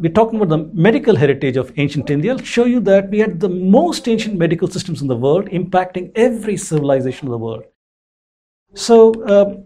we're talking about the medical heritage of ancient India, I'll show you that we had the most ancient medical systems in the world, impacting every civilization of the world. So, um,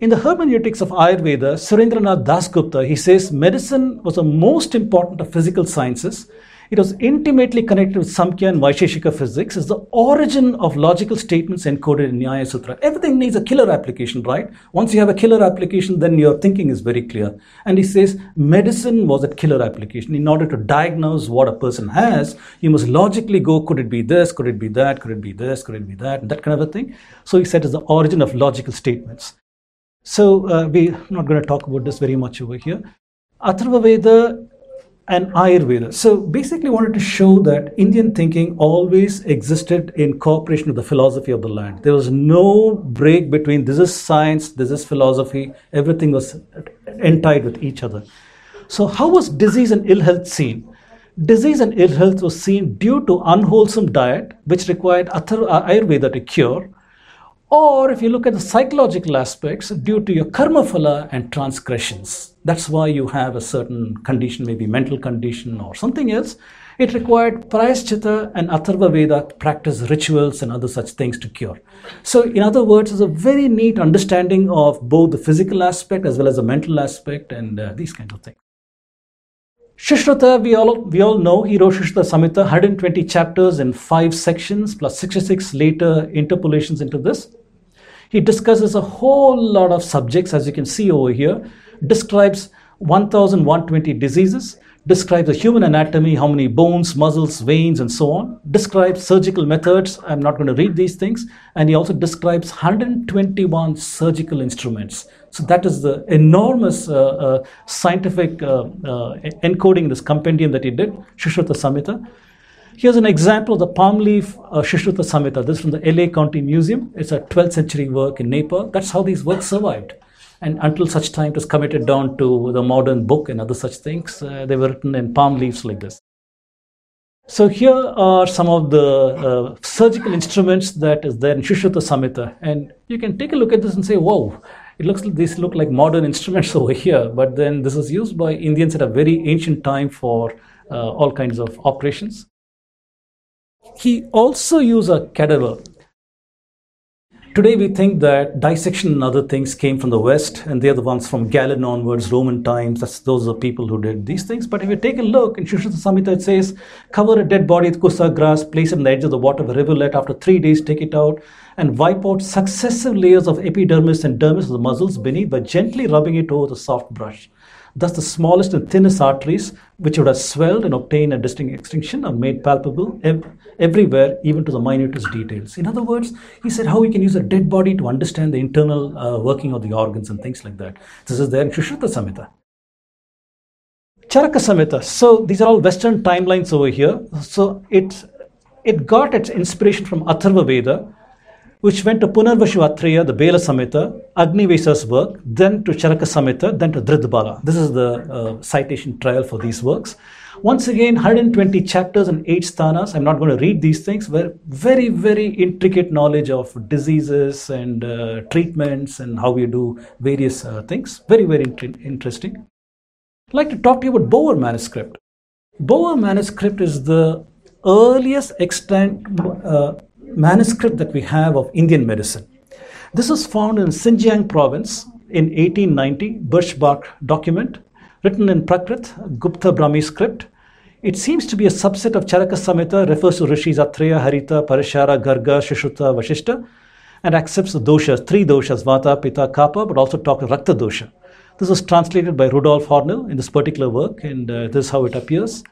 in the hermeneutics of Ayurveda, Surendranath Dasgupta, he says medicine was the most important of physical sciences. It was intimately connected with Samkhya and Vaisheshika physics. It's the origin of logical statements encoded in Nyaya Sutra. Everything needs a killer application, right? Once you have a killer application, then your thinking is very clear. And he says medicine was a killer application. In order to diagnose what a person has, you must logically go, could it be this, could it be that, could it be this, could it be that, and that kind of a thing. So he said it's the origin of logical statements. So uh, we're not going to talk about this very much over here. Atharva Veda and Ayurveda. So basically wanted to show that Indian thinking always existed in cooperation with the philosophy of the land. There was no break between this is science, this is philosophy. Everything was entied with each other. So how was disease and ill health seen? Disease and ill health was seen due to unwholesome diet, which required Ayurveda to cure, or if you look at the psychological aspects, due to your karma phala and transgressions. That's why you have a certain condition, maybe mental condition or something else. It required Prayaschitta and Atharva Veda practice rituals and other such things to cure. So, in other words, it's a very neat understanding of both the physical aspect as well as the mental aspect and uh, these kinds of things. Sushruta, we all, we all know, he wrote Sushruta Samhita, 120 chapters in five sections, plus 66 later interpolations into this. He discusses a whole lot of subjects, as you can see over here, describes 1120 diseases, describes the human anatomy, how many bones, muscles, veins, and so on, describes surgical methods. I'm not going to read these things. And he also describes 121 surgical instruments. So that is the enormous uh, uh, scientific uh, uh encoding this compendium that he did, Sushruta Samhita. Here's an example of the palm leaf uh, Sushruta Samhita. This is from the LA County Museum. It's a 12th century work in Nepal. That's how these works survived. And until such time it was committed down to the modern book and other such things, uh, they were written in palm leaves like this. So here are some of the uh, surgical instruments that is there in Sushruta Samhita. And you can take a look at this and say, whoa, it looks like these look like modern instruments over here. But then this is used by Indians at a very ancient time for uh, all kinds of operations. He also used a cadaver Today we think that dissection and other things came from the West, and they're the ones from Galen onwards, Roman times. That's those are the people who did these things. But if you take a look in Sushruta Samhita, it says, cover a dead body with kusa grass, place it on the edge of the water of a rivulet. After three days, take it out and wipe out successive layers of epidermis and dermis of the muscles beneath by gently rubbing it over a soft brush. Thus, the smallest and thinnest arteries, which would have swelled and obtained a distinct extinction, are made palpable ev- everywhere, even to the minutest details. In other words, he said how we can use a dead body to understand the internal uh, working of the organs and things like that. This is there in Sushruta Samhita. Charaka Samhita. So these are all Western timelines over here. So it it got its inspiration from Atharva Veda, which went to Punarvashu Atreya, the Bhela Samhita, Agnivesa's work, then to Charaka Samhita, then to Dridbala. This is the uh, citation trial for these works. Once again, 120 chapters and 8 sthanas. I'm not going to read these things, but very, very intricate knowledge of diseases and uh, treatments and how you do various uh, things. Very, very int- interesting. I'd like to talk to you about Bower manuscript. Bower manuscript is the earliest extant uh, manuscript that we have of Indian medicine. This was found in Xinjiang province in 1890, Birchbark document, written in Prakrit, Gupta Brahmi script. It seems to be a subset of Charaka Samhita, refers to rishis Atreya, Harita, Parashara, Garga, Shishuta, Vashishta, and accepts the doshas, three doshas, Vata, Pitta, Kapha, but also talks Rakta dosha. This was translated by Rudolf Hoernle in this particular work, and uh, this is how it appears.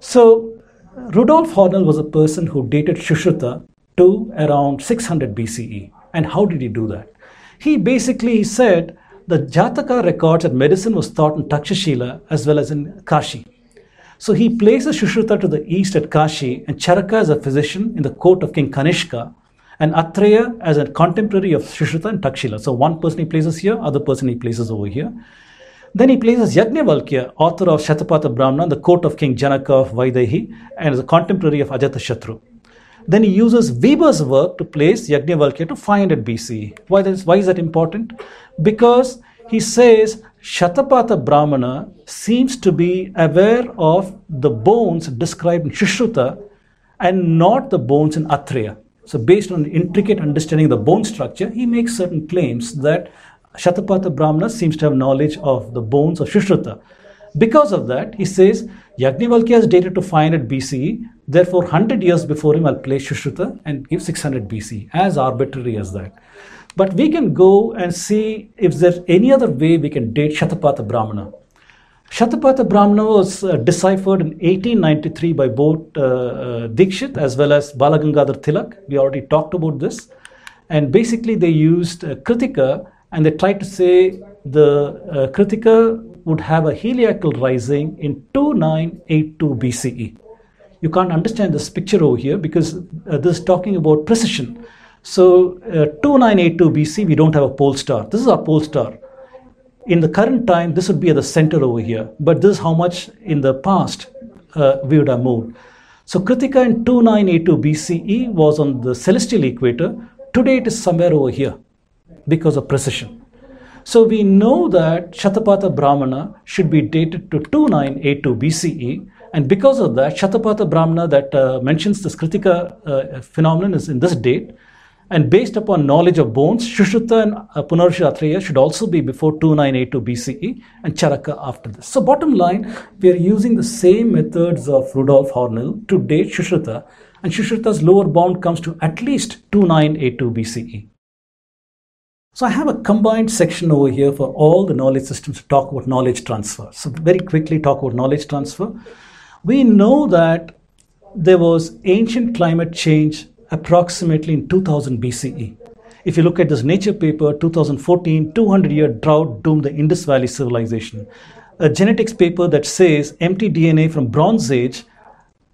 So, Rudolf Hoernle was a person who dated Sushruta to around 600 BCE. And how did he do that? He basically said the Jataka records that medicine was taught in Takshashila as well as in Kashi. So he places Sushruta to the east at Kashi and Charaka as a physician in the court of King Kanishka and Atreya as a contemporary of Sushruta and Takshila. So one person he places here, other person he places over here. Then he places Yajnavalkya, author of Shatapatha Brahmana, the court of King Janaka of Vaidehi, and is a contemporary of Ajatashatru. Then he uses Weber's work to place Yajnavalkya to 500 BCE. Why, why is that important? Because he says Shatapatha Brahmana seems to be aware of the bones described in Sushruta and not the bones in Athreya. So, based on intricate understanding of the bone structure, he makes certain claims that Shatapatha Brahmana seems to have knowledge of the bones of Sushruta. Because of that, he says Yajnavalkya is dated to 500 BCE, therefore 100 years before him I'll place Sushruta and give 600 BCE, as arbitrary as that. But we can go and see if there's any other way we can date Shatapatha Brahmana. Shatapatha Brahmana was uh, deciphered in 1893 by both uh, uh, Dikshit as well as Balagangadhar Tilak. We already talked about this. And basically, they used uh, Kritika and they tried to say the uh, Kritika would have a heliacal rising in 2982 BCE. You can't understand this picture over here because uh, this is talking about precession. So, uh, 2982 BC, we don't have a pole star. This is our pole star. In the current time, this would be at the center over here, but this is how much in the past uh, we would have moved. So, Kritika in 2982 BCE was on the celestial equator. Today, it is somewhere over here because of precession. So we know that Shatapatha Brahmana should be dated to 2982 BCE, and because of that, Shatapatha Brahmana that uh, mentions this Kritika uh, phenomenon is in this date. And based upon knowledge of bones, Sushruta and uh, Punarusha Athreya should also be before 2982 BCE and Charaka after this. So, bottom line, we are using the same methods of Rudolf Hoernle to date Sushruta, and Sushruta's lower bound comes to at least 2982 BCE. So I have a combined section over here for all the knowledge systems to talk about knowledge transfer. So very quickly talk about knowledge transfer. We know that there was ancient climate change approximately in 2000 BCE. If you look at this nature paper, 2014, 200 year drought doomed the Indus Valley civilization. A genetics paper that says mtDNA from Bronze Age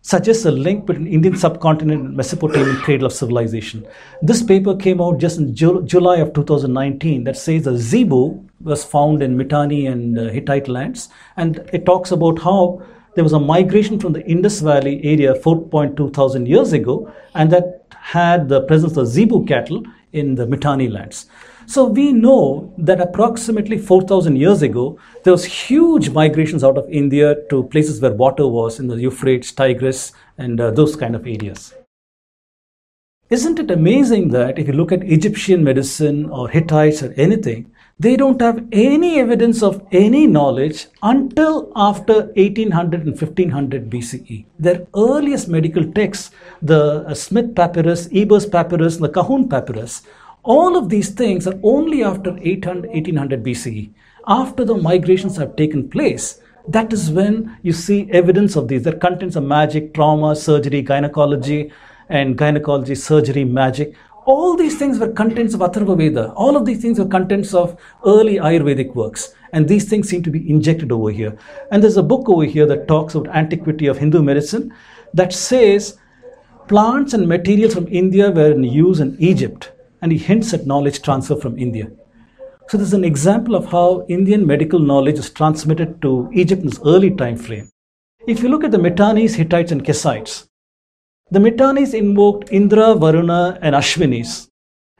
suggests a link between Indian subcontinent and Mesopotamian cradle of civilization. This paper came out just in Ju- July of 2019 that says a zebu was found in Mitanni and uh, Hittite lands, and it talks about how there was a migration from the Indus Valley area 4.2 thousand years ago, and that had the presence of zebu cattle in the Mitanni lands. So we know that approximately 4,000 years ago, there was huge migrations out of India to places where water was in the Euphrates, Tigris, and uh, those kind of areas. Isn't it amazing that if you look at Egyptian medicine or Hittites or anything, they don't have any evidence of any knowledge until after 1800 and 1500 BCE. Their earliest medical texts, the uh, Smith papyrus, Ebers papyrus, and the Kahun papyrus, all of these things are only after 800, 1800 BCE. After the migrations have taken place, that is when you see evidence of these. Their contents of magic, trauma, surgery, gynecology, and gynecology, surgery, magic. All these things were contents of Atharva Veda. All of these things were contents of early Ayurvedic works. And these things seem to be injected over here. And there's a book over here that talks about antiquity of Hindu medicine that says plants and materials from India were in use in Egypt and he hints at knowledge transfer from India. So this is an example of how Indian medical knowledge is transmitted to Egypt in this early time frame. If you look at the Mitannis, Hittites, and Kassites, the Mitannis invoked Indra, Varuna, and Ashwinis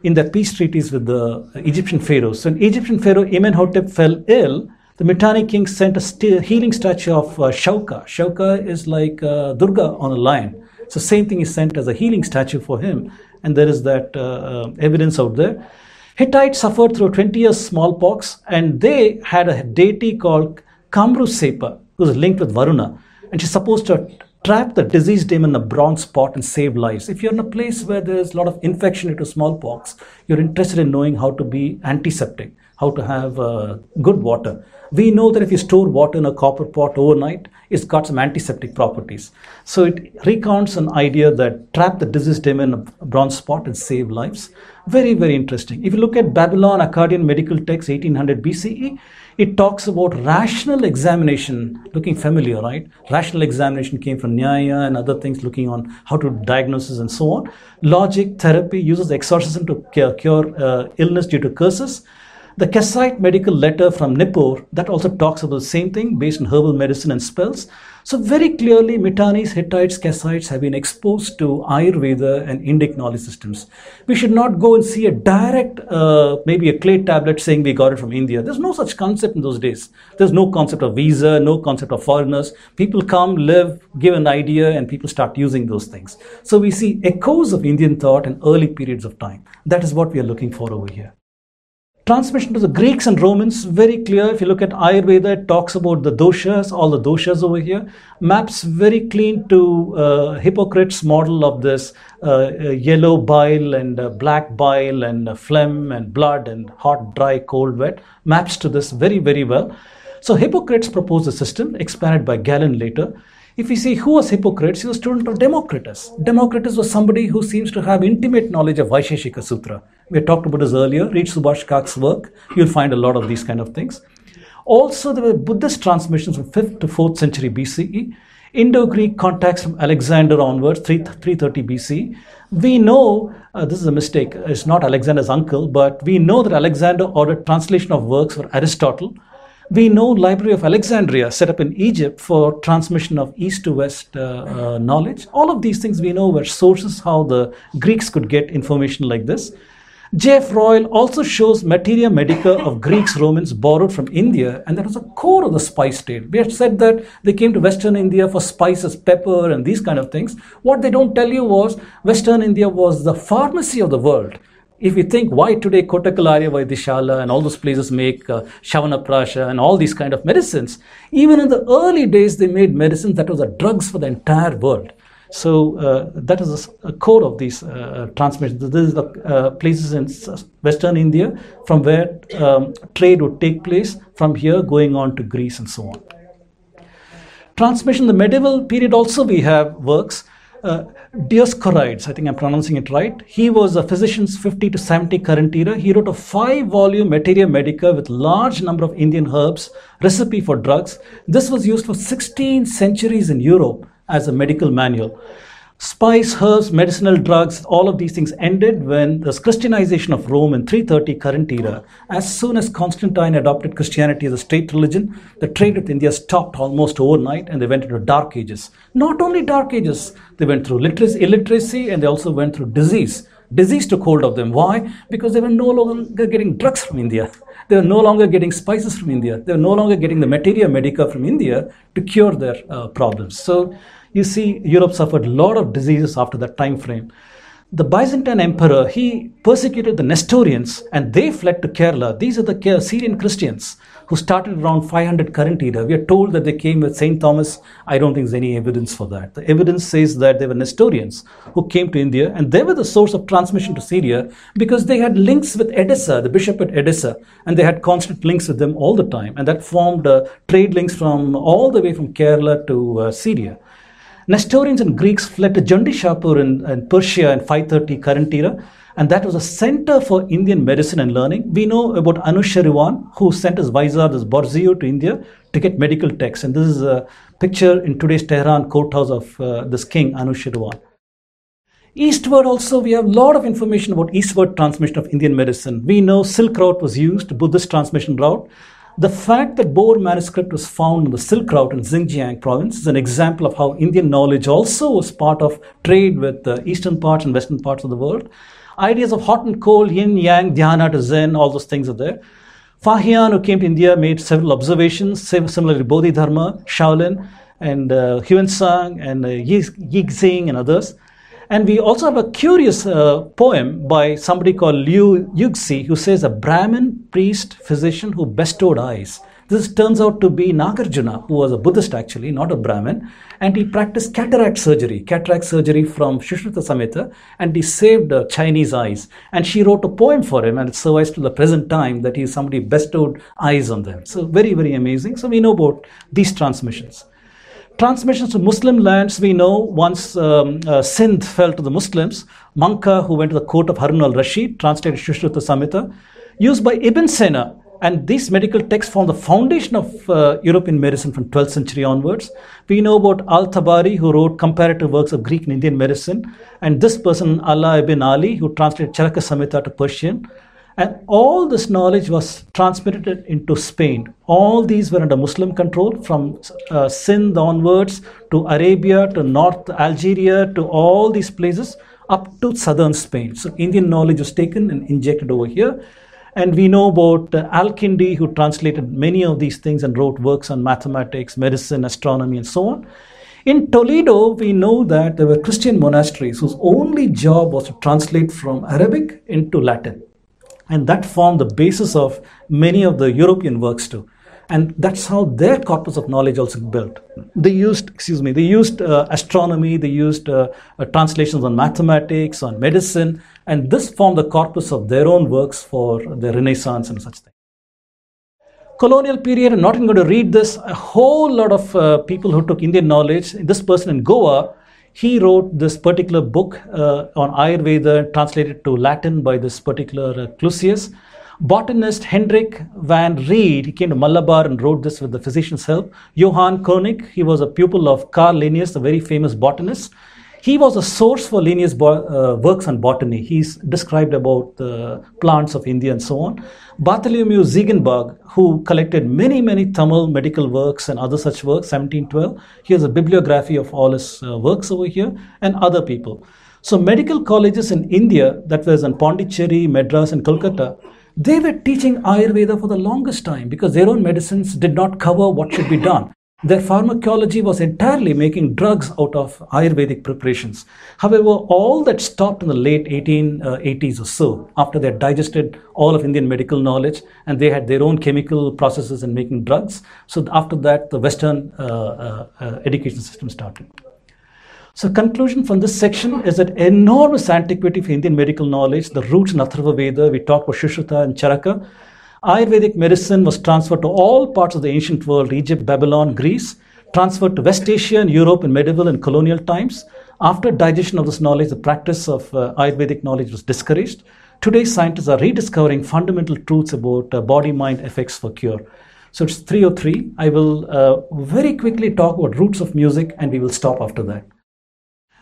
in their peace treaties with the Egyptian pharaohs. So when Egyptian pharaoh Amenhotep fell ill, the Mitanni king sent a healing statue of uh, Shauka. Shauka is like uh, Durga on a lion. So same thing is sent as a healing statue for him and there is that uh, uh, evidence out there. Hittites suffered through 20 years smallpox, and they had a deity called Kamrusepa, who was linked with Varuna, and she's supposed to trap the diseased demon in a bronze pot and save lives. If you're in a place where there's a lot of infection due to smallpox, you're interested in knowing how to be antiseptic, how to have uh, good water. We know that if you store water in a copper pot overnight, it's got some antiseptic properties. So it recounts an idea that trap the disease demon in a bronze pot and save lives. Very, very interesting. If you look at Babylon Akkadian medical text 1800 BCE, it talks about rational examination, looking familiar, right? Rational examination came from Nyaya and other things looking on how to diagnose and so on. Logic therapy uses exorcism to cure, cure uh, illness due to curses The Kassite medical letter from Nippur that also talks about the same thing based on herbal medicine and spells. So very clearly, Mitannis, Hittites, Kassites have been exposed to Ayurveda and Indic knowledge systems. We should not go and see a direct, uh, maybe a clay tablet saying we got it from India. There's no such concept in those days. There's no concept of visa, no concept of foreigners. People come, live, give an idea, and people start using those things. So we see echoes of Indian thought in early periods of time. That is what we are looking for over here transmission to the Greeks and Romans, very clear. If you look at Ayurveda, it talks about the doshas, all the doshas over here. Maps very clean to uh, Hippocrates' model of this uh, uh yellow bile and uh, black bile and uh, phlegm and blood and hot, dry, cold, wet. Maps to this very, very well. So Hippocrates proposed a system expanded by Galen later. If we see who was Hippocrates, he was a student of Democritus. Democritus was somebody who seems to have intimate knowledge of Vaisheshika Sutra. We talked about this earlier. Read Subhash Kak's work. You'll find a lot of these kind of things. Also, there were Buddhist transmissions from 5th to 4th century BCE. Indo-Greek contacts from Alexander onwards, 330 BC. We know, uh, this is a mistake, it's not Alexander's uncle, but we know that Alexander ordered translation of works for Aristotle, we know Library of Alexandria set up in Egypt for transmission of east to west uh, uh, knowledge. All of these things we know were sources how the Greeks could get information like this. J.F. Royle also shows materia medica of Greeks, Romans borrowed from India, and that was a core of the spice trade. We had said that they came to Western India for spices, pepper, and these kind of things. What they don't tell you was Western India was the pharmacy of the world if we think why today Kottakkal Vaidishala and all those places make uh, Prasha and all these kind of medicines, even in the early days they made medicines that was a drugs for the entire world. So uh, that is a, core of these uh, transmissions. This is the uh, places in Western India from where um, trade would take place from here going on to Greece and so on. Transmission, the medieval period also we have works uh, Dioscorides, I think I'm pronouncing it right. He was a physician's 50 to 70 current era. He wrote a five volume Materia Medica with large number of Indian herbs, recipe for drugs. This was used for 16 centuries in Europe as a medical manual. Spice, herbs, medicinal drugs, all of these things ended when the Christianization of Rome in 330 current era. As soon as Constantine adopted Christianity as a state religion, the trade with India stopped almost overnight and they went into dark ages. Not only dark ages, they went through illiteracy and they also went through disease. Disease took hold of them. Why? Because they were no longer getting drugs from India. They were no longer getting spices from India. They were no longer getting the materia medica from India to cure their uh, problems. So you see Europe suffered a lot of diseases after that time frame. The Byzantine emperor, he persecuted the Nestorians and they fled to Kerala. These are the Syrian Christians who started around 500 current era. We are told that they came with St. Thomas. I don't think there's any evidence for that. The evidence says that they were Nestorians who came to India and they were the source of transmission to Syria because they had links with Edessa, the bishop at Edessa, and they had constant links with them all the time. And that formed uh, trade links from all the way from Kerala to uh, Syria. Nestorians and Greeks fled to Jandishapur in, in Persia in 530 current era, and that was a center for Indian medicine and learning. We know about Anushirvan, who sent his vizier, this Borgia, to India to get medical texts. And this is a picture in today's Tehran courthouse of uh, this king, Anushirvan. Eastward also, we have a lot of information about eastward transmission of Indian medicine. We know Silk Route was used, Buddhist transmission route. The fact that Bower manuscript was found in the Silk Route in Xinjiang province is an example of how Indian knowledge also was part of trade with the eastern parts and western parts of the world. Ideas of hot and cold, yin, yang, dhyana to zen, all those things are there. Fahian, who came to India, made several observations, similarly Bodhidharma, Shaolin, and uh, Huensang, and uh, Yixing, and others. And we also have a curious uh, poem by somebody called Liu Yuxi, who says a Brahmin priest physician who bestowed eyes. This turns out to be Nagarjuna, who was a Buddhist actually, not a Brahmin, and he practiced cataract surgery, cataract surgery from Sushruta Samhita, and he saved uh, Chinese eyes. And she wrote a poem for him, and it survives to the present time that he is somebody bestowed eyes on them. So very, very amazing. So we know about these transmissions. Transmissions to Muslim lands, we know once um, uh, Sindh fell to the Muslims, Manka, who went to the court of Harun al Rashid, translated Shushruta Samhita, used by Ibn Sina. And these medical texts form the foundation of uh, European medicine from 12th century onwards. We know about Al Tabari, who wrote comparative works of Greek and Indian medicine, and this person, Allah ibn Ali, who translated Charaka Samhita to Persian. And all this knowledge was transmitted into Spain. All these were under Muslim control from uh, Sindh onwards to Arabia to North Algeria to all these places up to southern Spain. So Indian knowledge was taken and injected over here. And we know about uh, Al-Kindi, who translated many of these things and wrote works on mathematics, medicine, astronomy, and so on. In Toledo, we know that there were Christian monasteries whose only job was to translate from Arabic into Latin and that formed the basis of many of the European works too. And that's how their corpus of knowledge also built. They used, excuse me, they used uh, astronomy, they used uh, uh, translations on mathematics, on medicine, and this formed the corpus of their own works for the Renaissance and such things. Colonial period, I'm not even going to read this. A whole lot of uh, people who took Indian knowledge, this person in Goa he wrote this particular book uh, on Ayurveda, translated to Latin by this particular uh, Clusius. Botanist Hendrik van Reede, he came to Malabar and wrote this with the physician's help. Johann Koenig, he was a pupil of Carl Linnaeus, a very famous botanist. He was a source for Linnaeus' uh, works on botany. He's described about the plants of India and so on. Bartholomew Ziegenbalg, who collected many, many Tamil medical works and other such works, 1712. Here's a bibliography of all his uh, works over here, and other people. So, medical colleges in India, that was in Pondicherry, Madras, and Kolkata, they were teaching Ayurveda for the longest time because their own medicines did not cover what should be done. Their pharmacology was entirely making drugs out of Ayurvedic preparations. However, all that stopped in the late 1880s or so, after they had digested all of Indian medical knowledge and they had their own chemical processes in making drugs. So, after that, the Western uh, uh, uh, education system started. So, conclusion from this section is that enormous antiquity for Indian medical knowledge, the roots in Atharva Veda, we talked about Sushruta and Charaka, Ayurvedic medicine was transferred to all parts of the ancient world Egypt, Babylon, Greece, transferred to West Asia and Europe in medieval and colonial times. After digestion of this knowledge, the practice of uh, Ayurvedic knowledge was discouraged. Today, scientists are rediscovering fundamental truths about uh, body mind effects for cure. So it's 303. I will uh, very quickly talk about roots of music and we will stop after that.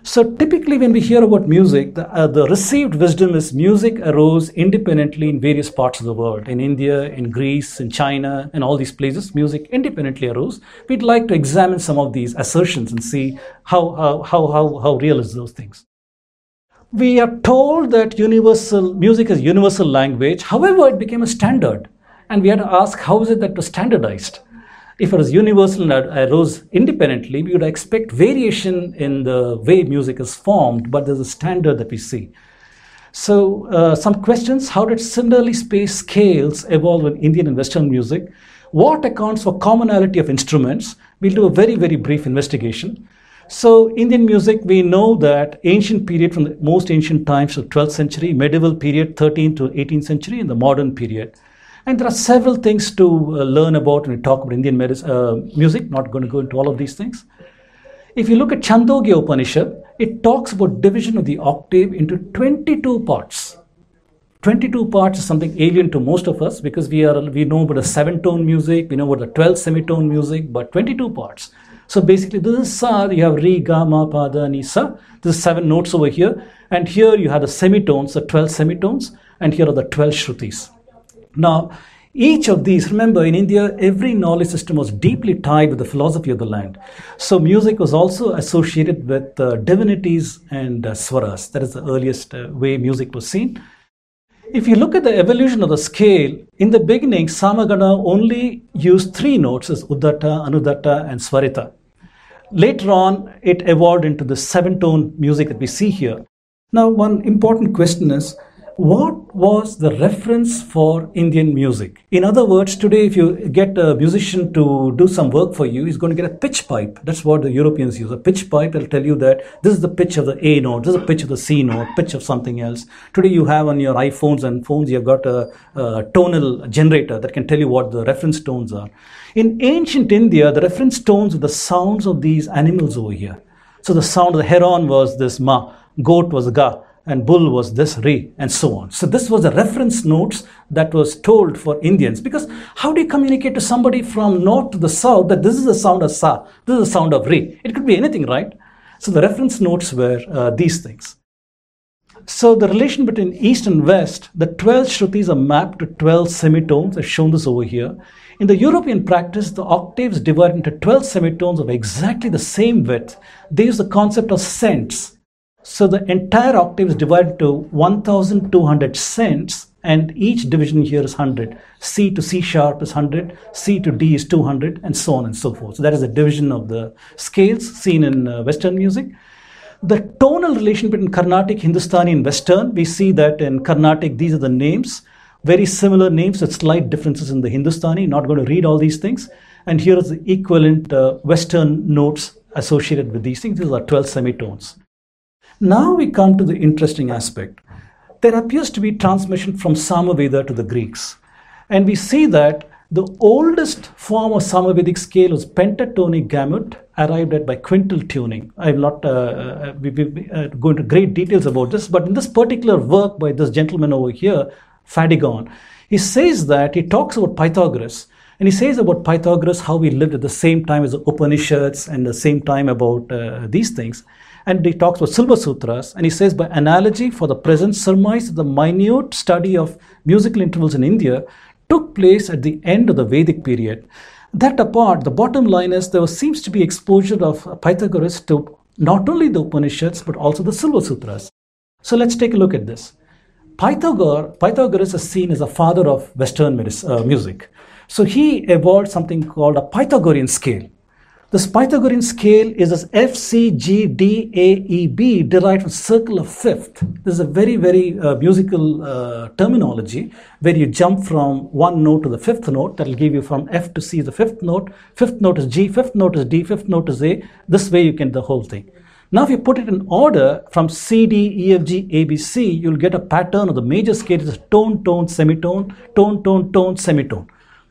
So typically when we hear about music, the, uh, the, received wisdom is music arose independently in various parts of the world. In India, in Greece, in China, in all these places, music independently arose. We'd like to examine some of these assertions and see how, how, how, how, how real is those things. We are told that universal music is universal language. However, it became a standard. And we had to ask, how is it that it was standardized? If it was universal and arose independently, we would expect variation in the way music is formed, but there's a standard that we see. So, uh, some questions How did similarly spaced scales evolve in Indian and Western music? What accounts for commonality of instruments? We'll do a very, very brief investigation. So, Indian music, we know that ancient period from the most ancient times to 12th century, medieval period 13th to 18th century, and the modern period. And there are several things to uh, learn about when we talk about Indian uh, music. Not going to go into all of these things. If you look at Chandogya Upanishad, it talks about division of the octave into 22 parts. 22 parts is something alien to most of us because we are we know about the seven tone music, we know about the 12 semitone music, but 22 parts. So basically, this is sa. You have re, ga, ma, pa, da, ni, sa. This is seven notes over here, and here you have the semitones, the 12 semitones, and here are the 12 shrutis. Now, each of these, remember in India, every knowledge system was deeply tied with the philosophy of the land. So, music was also associated with uh, divinities and uh, swaras. That is the earliest uh, way music was seen. If you look at the evolution of the scale, in the beginning, Samagana only used three notes as Udatta, Anudatta, and Swarita. Later on, it evolved into the seven tone music that we see here. Now, one important question is what was the reference for Indian music? In other words, today, if you get a musician to do some work for you, he's going to get a pitch pipe. That's what the Europeans use a pitch pipe that'll tell you that this is the pitch of the A note, this is the pitch of the C note, pitch of something else. Today, you have on your iPhones and phones, you've got a, a tonal generator that can tell you what the reference tones are. In ancient India, the reference tones were the sounds of these animals over here. So the sound of the heron was this ma, goat was ga, and bull was this re and so on so this was the reference notes that was told for indians because how do you communicate to somebody from north to the south that this is the sound of sa this is the sound of re it could be anything right so the reference notes were uh, these things So the relation between East and West, the 12 Shrutis are mapped to 12 semitones. I've shown this over here. In the European practice, the octaves divide into 12 semitones of exactly the same width. They use the concept of cents. So the entire octave is divided to 1200 cents and each division here is 100. C to C sharp is 100, C to D is 200 and so on and so forth. So that is a division of the scales seen in uh, Western music. The tonal relation between Carnatic, Hindustani, and Western, we see that in Carnatic, these are the names, very similar names with slight differences in the Hindustani. Not going to read all these things. And here is the equivalent uh, Western notes associated with these things. These are 12 semitones. Now we come to the interesting aspect. There appears to be transmission from Samaveda to the Greeks. And we see that the oldest form of Samavedic scale was pentatonic gamut, arrived at by quintal tuning. I'm not uh, uh, we, we, uh, going into great details about this, but in this particular work by this gentleman over here, Fadigon, he says that he talks about Pythagoras, and he says about Pythagoras how he lived at the same time as the Upanishads and the same time about uh, these things. And he talks about Shulba Sutras, and he says, by analogy, for the present surmise, the minute study of musical intervals in India took place at the end of the Vedic period. That apart, the bottom line is there seems to be exposure of Pythagoras to not only the Upanishads but also the Shulba Sutras. So let's take a look at this. Pythagor, Pythagoras is seen as a father of Western uh, music. So he evolved something called a Pythagorean scale. This Pythagorean scale is as F, C, G, D, A, E, B derived from circle of fifth. This is a very, very uh, musical uh, terminology where you jump from one note to the fifth note. That will give you from F to C the fifth note. Fifth note is G, fifth note is D, fifth note is A. This way you can the whole thing. Now, if you put it in order from C, D, E, F, G, A, B, C, you'll get a pattern of the major scales: tone, tone, semitone, tone, tone, tone, semitone.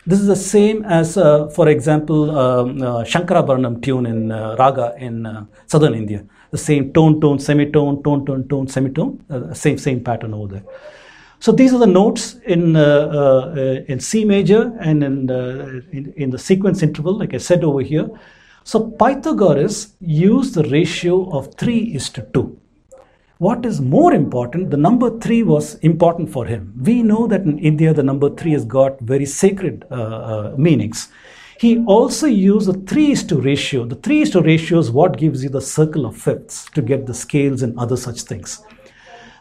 This is the same as, uh, for example, um, uh, Shankarabharanam tune in uh, Raga in uh, southern India. The same tone, tone, semitone, tone, tone, tone, semitone, uh, same, same pattern over there. So these are the notes in, uh, in C major and in, in, in, the sequence interval, like I said over here. So Pythagoras used the ratio of 3 is to 2. What is more important, the number three was important for him. We know that in India, the number three has got very sacred uh, uh, meanings. He also used the three is to ratio. The three is to ratio is what gives you the circle of fifths to get the scales and other such things.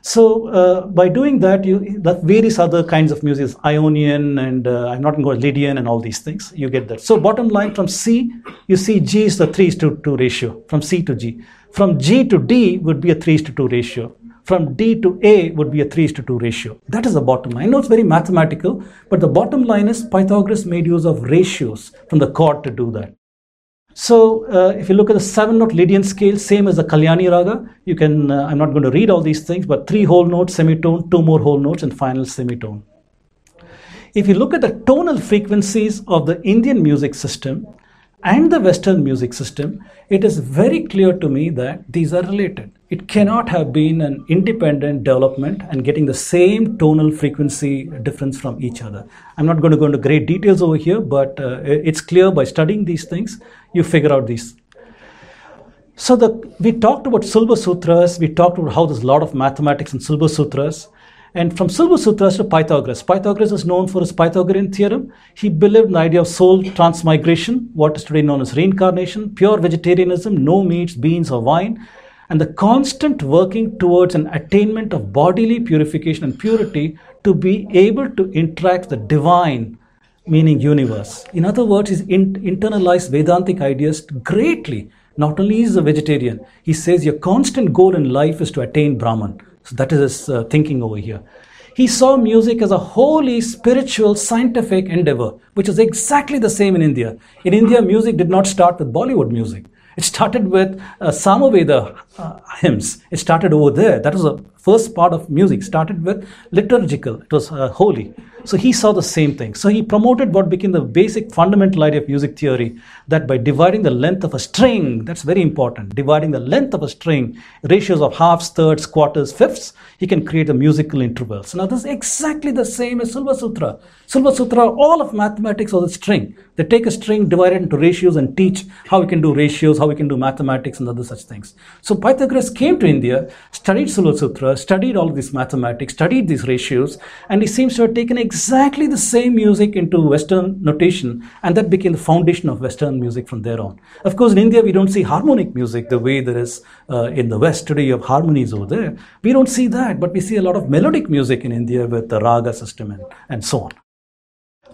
So uh, by doing that, you that various other kinds of music, Ionian and uh, I'm not going to Lydian and all these things. You get that. So bottom line from C, you see G is the three to two ratio from C to G. From G to D would be a 3 to 2 ratio. From D to A would be a 3 to 2 ratio. That is the bottom line. I know it's very mathematical, but the bottom line is Pythagoras made use of ratios from the chord to do that. So uh, if you look at the seven note Lydian scale, same as the Kalyani Raga, you can, uh, I'm not going to read all these things, but three whole notes, semitone, two more whole notes, and final semitone. If you look at the tonal frequencies of the Indian music system, and the Western music system, it is very clear to me that these are related. It cannot have been an independent development and getting the same tonal frequency difference from each other. I'm not going to go into great details over here, but uh, it's clear by studying these things, you figure out these. So the, we talked about Shulba Sutras, we talked about how there's a lot of mathematics in Shulba Sutras. And from Shulba Sutras to Pythagoras. Pythagoras is known for his Pythagorean theorem. He believed in the idea of soul transmigration, what is today known as reincarnation, pure vegetarianism, no meats, beans, or wine, and the constant working towards an attainment of bodily purification and purity to be able to interact the divine, meaning universe. In other words, he's in, internalized Vedantic ideas greatly. Not only is a vegetarian, he says your constant goal in life is to attain Brahman. So that is his uh, thinking over here. He saw music as a holy, spiritual, scientific endeavor, which is exactly the same in India. In India, music did not start with Bollywood music. It started with uh, Samaveda uh, hymns. It started over there. That was the first part of music. Started with liturgical. It was uh, holy. So he saw the same thing. So he promoted what became the basic fundamental idea of music theory that by dividing the length of a string, that's very important, dividing the length of a string, ratios of halves, thirds, quarters, fifths, he can create a musical intervals. Now, this is exactly the same as Shulba Sutra. Shulba Sutra, all of mathematics was a string. They take a string, divide it into ratios, and teach how we can do ratios, how we can do mathematics, and other such things. So Pythagoras came to India, studied Shulba Sutra, studied all this mathematics, studied these ratios, and he seems to have taken exactly the same music into Western notation, and that became the foundation of Western music from there on. Of course, in India, we don't see harmonic music the way there is uh, in the West. Today, you have harmonies over there. We don't see that, but we see a lot of melodic music in India with the raga system and, and so on.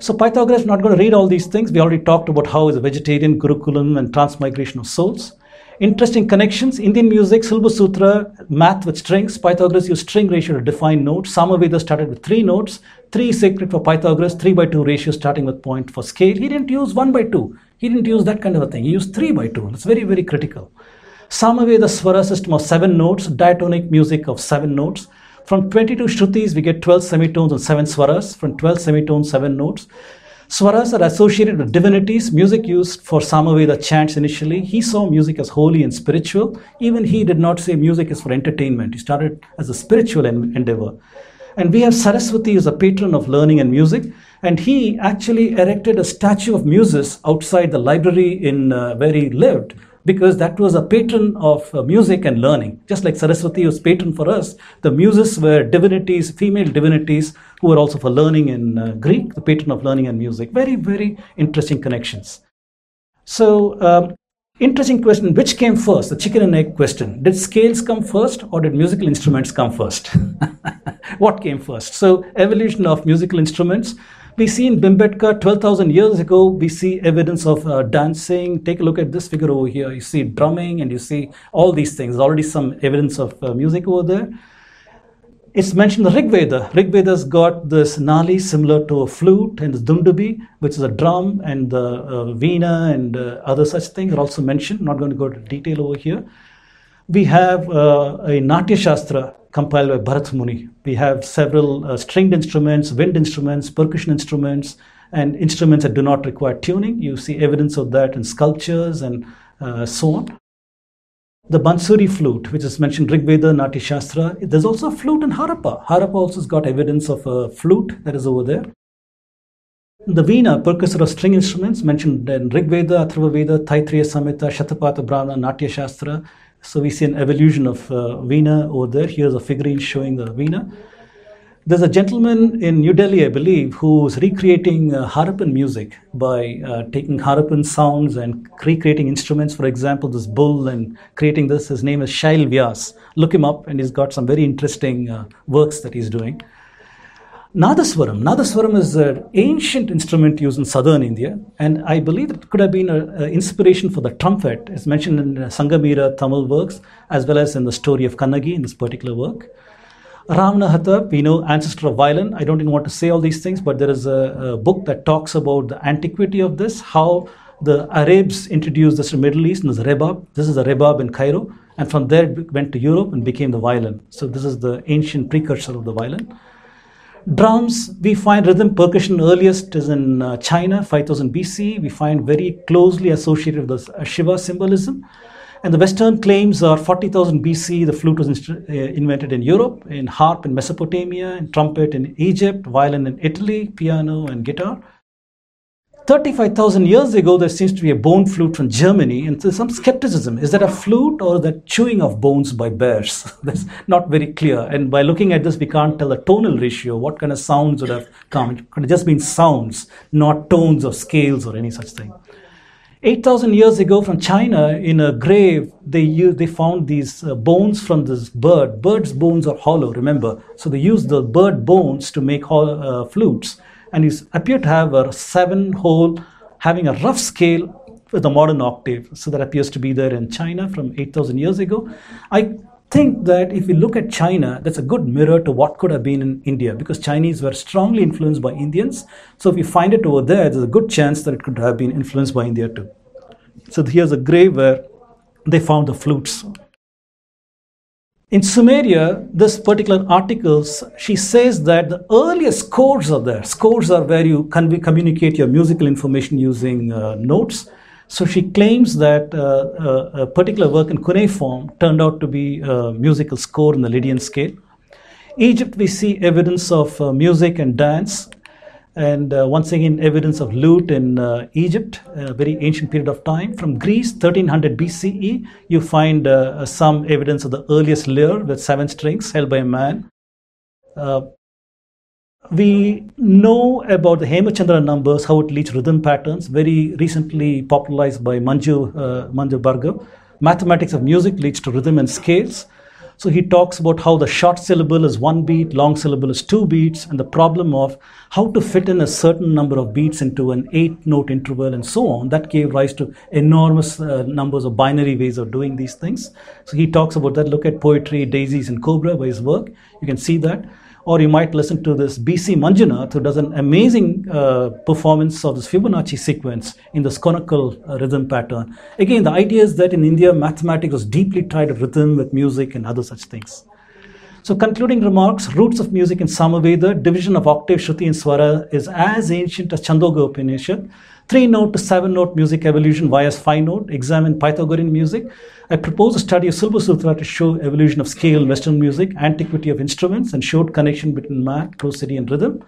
So Pythagoras is not going to read all these things. We already talked about how is a vegetarian, Gurukulam, and transmigration of souls. Interesting connections. Indian music, Shulba Sutra, math with strings. Pythagoras used string ratio to define notes. Samaveda started with three notes. Three sacred for Pythagoras, three by two ratio starting with point for scale. He didn't use one by two. He didn't use that kind of a thing. He used three by two. It's very, very critical. Samaveda Swara system of seven notes, diatonic music of seven notes. From 22 Shrutis, we get 12 semitones and 7 swaras. From 12 semitones, 7 notes. Swaras are associated with divinities, music used for Samaveda chants initially. He saw music as holy and spiritual. Even he did not say music is for entertainment. He started as a spiritual endeavor. And we have Saraswati as a patron of learning and music. And he actually erected a statue of Muses outside the library in uh, where he lived because that was a patron of uh, music and learning. Just like Saraswati was patron for us, the muses were divinities, female divinities, who were also for learning in uh, Greek, the patron of learning and music. Very, very interesting connections. So, um, interesting question which came first, the chicken and egg question? Did scales come first or did musical instruments come first? what came first? So, evolution of musical instruments we see in Bhimbetka 12,000 years ago, we see evidence of uh, dancing. Take a look at this figure over here. You see drumming and you see all these things. Already some evidence of uh, music over there. It's mentioned in the Rig Veda. Rig Veda's got this nali similar to a flute and the dundubhi, which is a drum, and the uh, veena and uh, other such things are also mentioned. Not going to go into detail over here. We have uh, a Natya Shastra compiled by Bharat Muni. We have several uh, stringed instruments, wind instruments, percussion instruments, and instruments that do not require tuning. You see evidence of that in sculptures and uh, so on. The Bansuri flute, which is mentioned Rig Veda, Natya Shastra, there's also a flute in Harappa. Harappa also has got evidence of a flute that is over there. The Veena, percussor of string instruments, mentioned in Rig Veda, Atharva Veda, Taittiriya Samhita, Shatapatha Brahmana, Natya Shastra, so we see an evolution of uh, Veena over there. Here's a figurine showing the Veena. There's a gentleman in New Delhi, I believe, who's recreating uh, Harappan music by uh, taking Harappan sounds and recreating instruments. For example, this bull and creating this. His name is Shail Vyas. Look him up, and he's got some very interesting uh, works that he's doing. Nadaswaram. Nadaswaram is an ancient instrument used in southern India, and I believe it could have been an inspiration for the trumpet. It's mentioned in Sangam era Tamil works, as well as in the story of Kannagi in this particular work. Ravanahatha, we know ancestor of violin. I don't even want to say all these things, but there is a, a book that talks about the antiquity of this, how the Arabs introduced this to the Middle East, and this rebab. This is a rebab in Cairo, and from there it went to Europe and became the violin. So this is the ancient precursor of the violin. Drums, we find rhythm percussion earliest is in uh, China, 5000 BC. We find very closely associated with the Shiva symbolism. And the Western claims are 40,000 BC, the flute was inst- uh, invented in Europe, in harp in Mesopotamia, in trumpet in Egypt, violin in Italy, piano and guitar. 35,000 years ago, there seems to be a bone flute from Germany, and there's some skepticism. Is that a flute or that chewing of bones by bears? That's not very clear. And by looking at this, we can't tell the tonal ratio, what kind of sounds would have come. It could have just been sounds, not tones or scales or any such thing. 8,000 years ago from China, in a grave, they, used, they found these uh, bones from this bird. Bird's bones are hollow, remember. So they used the bird bones to make uh, flutes and he appeared to have a seven hole, having a rough scale with a modern octave. So that appears to be there in China from 8,000 years ago. I think that if we look at China, that's a good mirror to what could have been in India because Chinese were strongly influenced by Indians. So if we find it over there, there's a good chance that it could have been influenced by India too. So here's a grave where they found the flutes. In Sumeria, this particular article, she says that the earliest scores are there. Scores are where you can communicate your musical information using uh, notes. So she claims that uh, uh, a particular work in cuneiform turned out to be a musical score in the Lydian scale. Egypt, we see evidence of uh, music and dance. And uh, once again, evidence of lute in Egypt, a very ancient period of time. From Greece, 1300 BCE, you find some evidence of the earliest lyre with seven strings held by a man. Uh, we know about the Hemachandra numbers, how it leads rhythm patterns, very recently popularized by Manju, uh, Manjul Bhargava. Mathematics of music leads to rhythm and scales. So he talks about how the short syllable is one beat, long syllable is two beats, and the problem of how to fit in a certain number of beats into an eight note interval and so on. That gave rise to enormous uh, numbers of binary ways of doing these things. So he talks about that. Look at Poetry, Daisies, and Cobra by his work. You can see that or you might listen to this BC Manjunath, who does an amazing uh, performance of this Fibonacci sequence in this konnakol uh, rhythm pattern. Again, the idea is that in India, mathematics was deeply tied to rhythm with music and other such things. So, concluding remarks roots of music in Samaveda, division of octave, Shruti, and Swara is as ancient as Chandogya Upanishad. Three note to seven note music evolution via five note, examine Pythagorean music. I propose a study of Shulba Sutra to show evolution of scale in Western music, antiquity of instruments, and showed connection between math, prosody, and rhythm.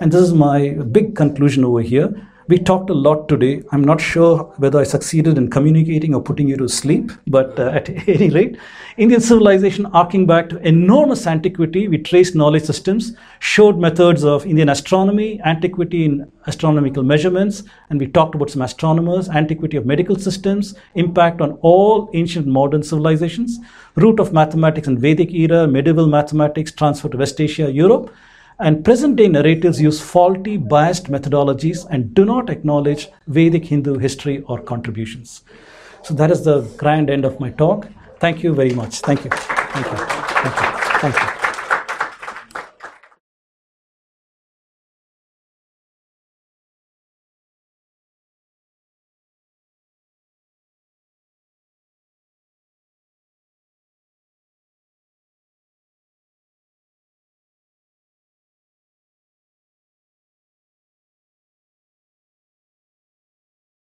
And this is my big conclusion over here. We talked a lot today. I'm not sure whether I succeeded in communicating or putting you to sleep, but uh, at any rate, Indian civilization arcing back to enormous antiquity, we traced knowledge systems, showed methods of Indian astronomy, antiquity in astronomical measurements, and we talked about some astronomers, antiquity of medical systems, impact on all ancient modern civilizations, root of mathematics in Vedic era, medieval mathematics transfer to West Asia, Europe, and present day narratives use faulty, biased methodologies and do not acknowledge Vedic Hindu history or contributions. So that is the grand end of my talk. Thank you very much. Thank you. Thank you. Thank you. Thank you.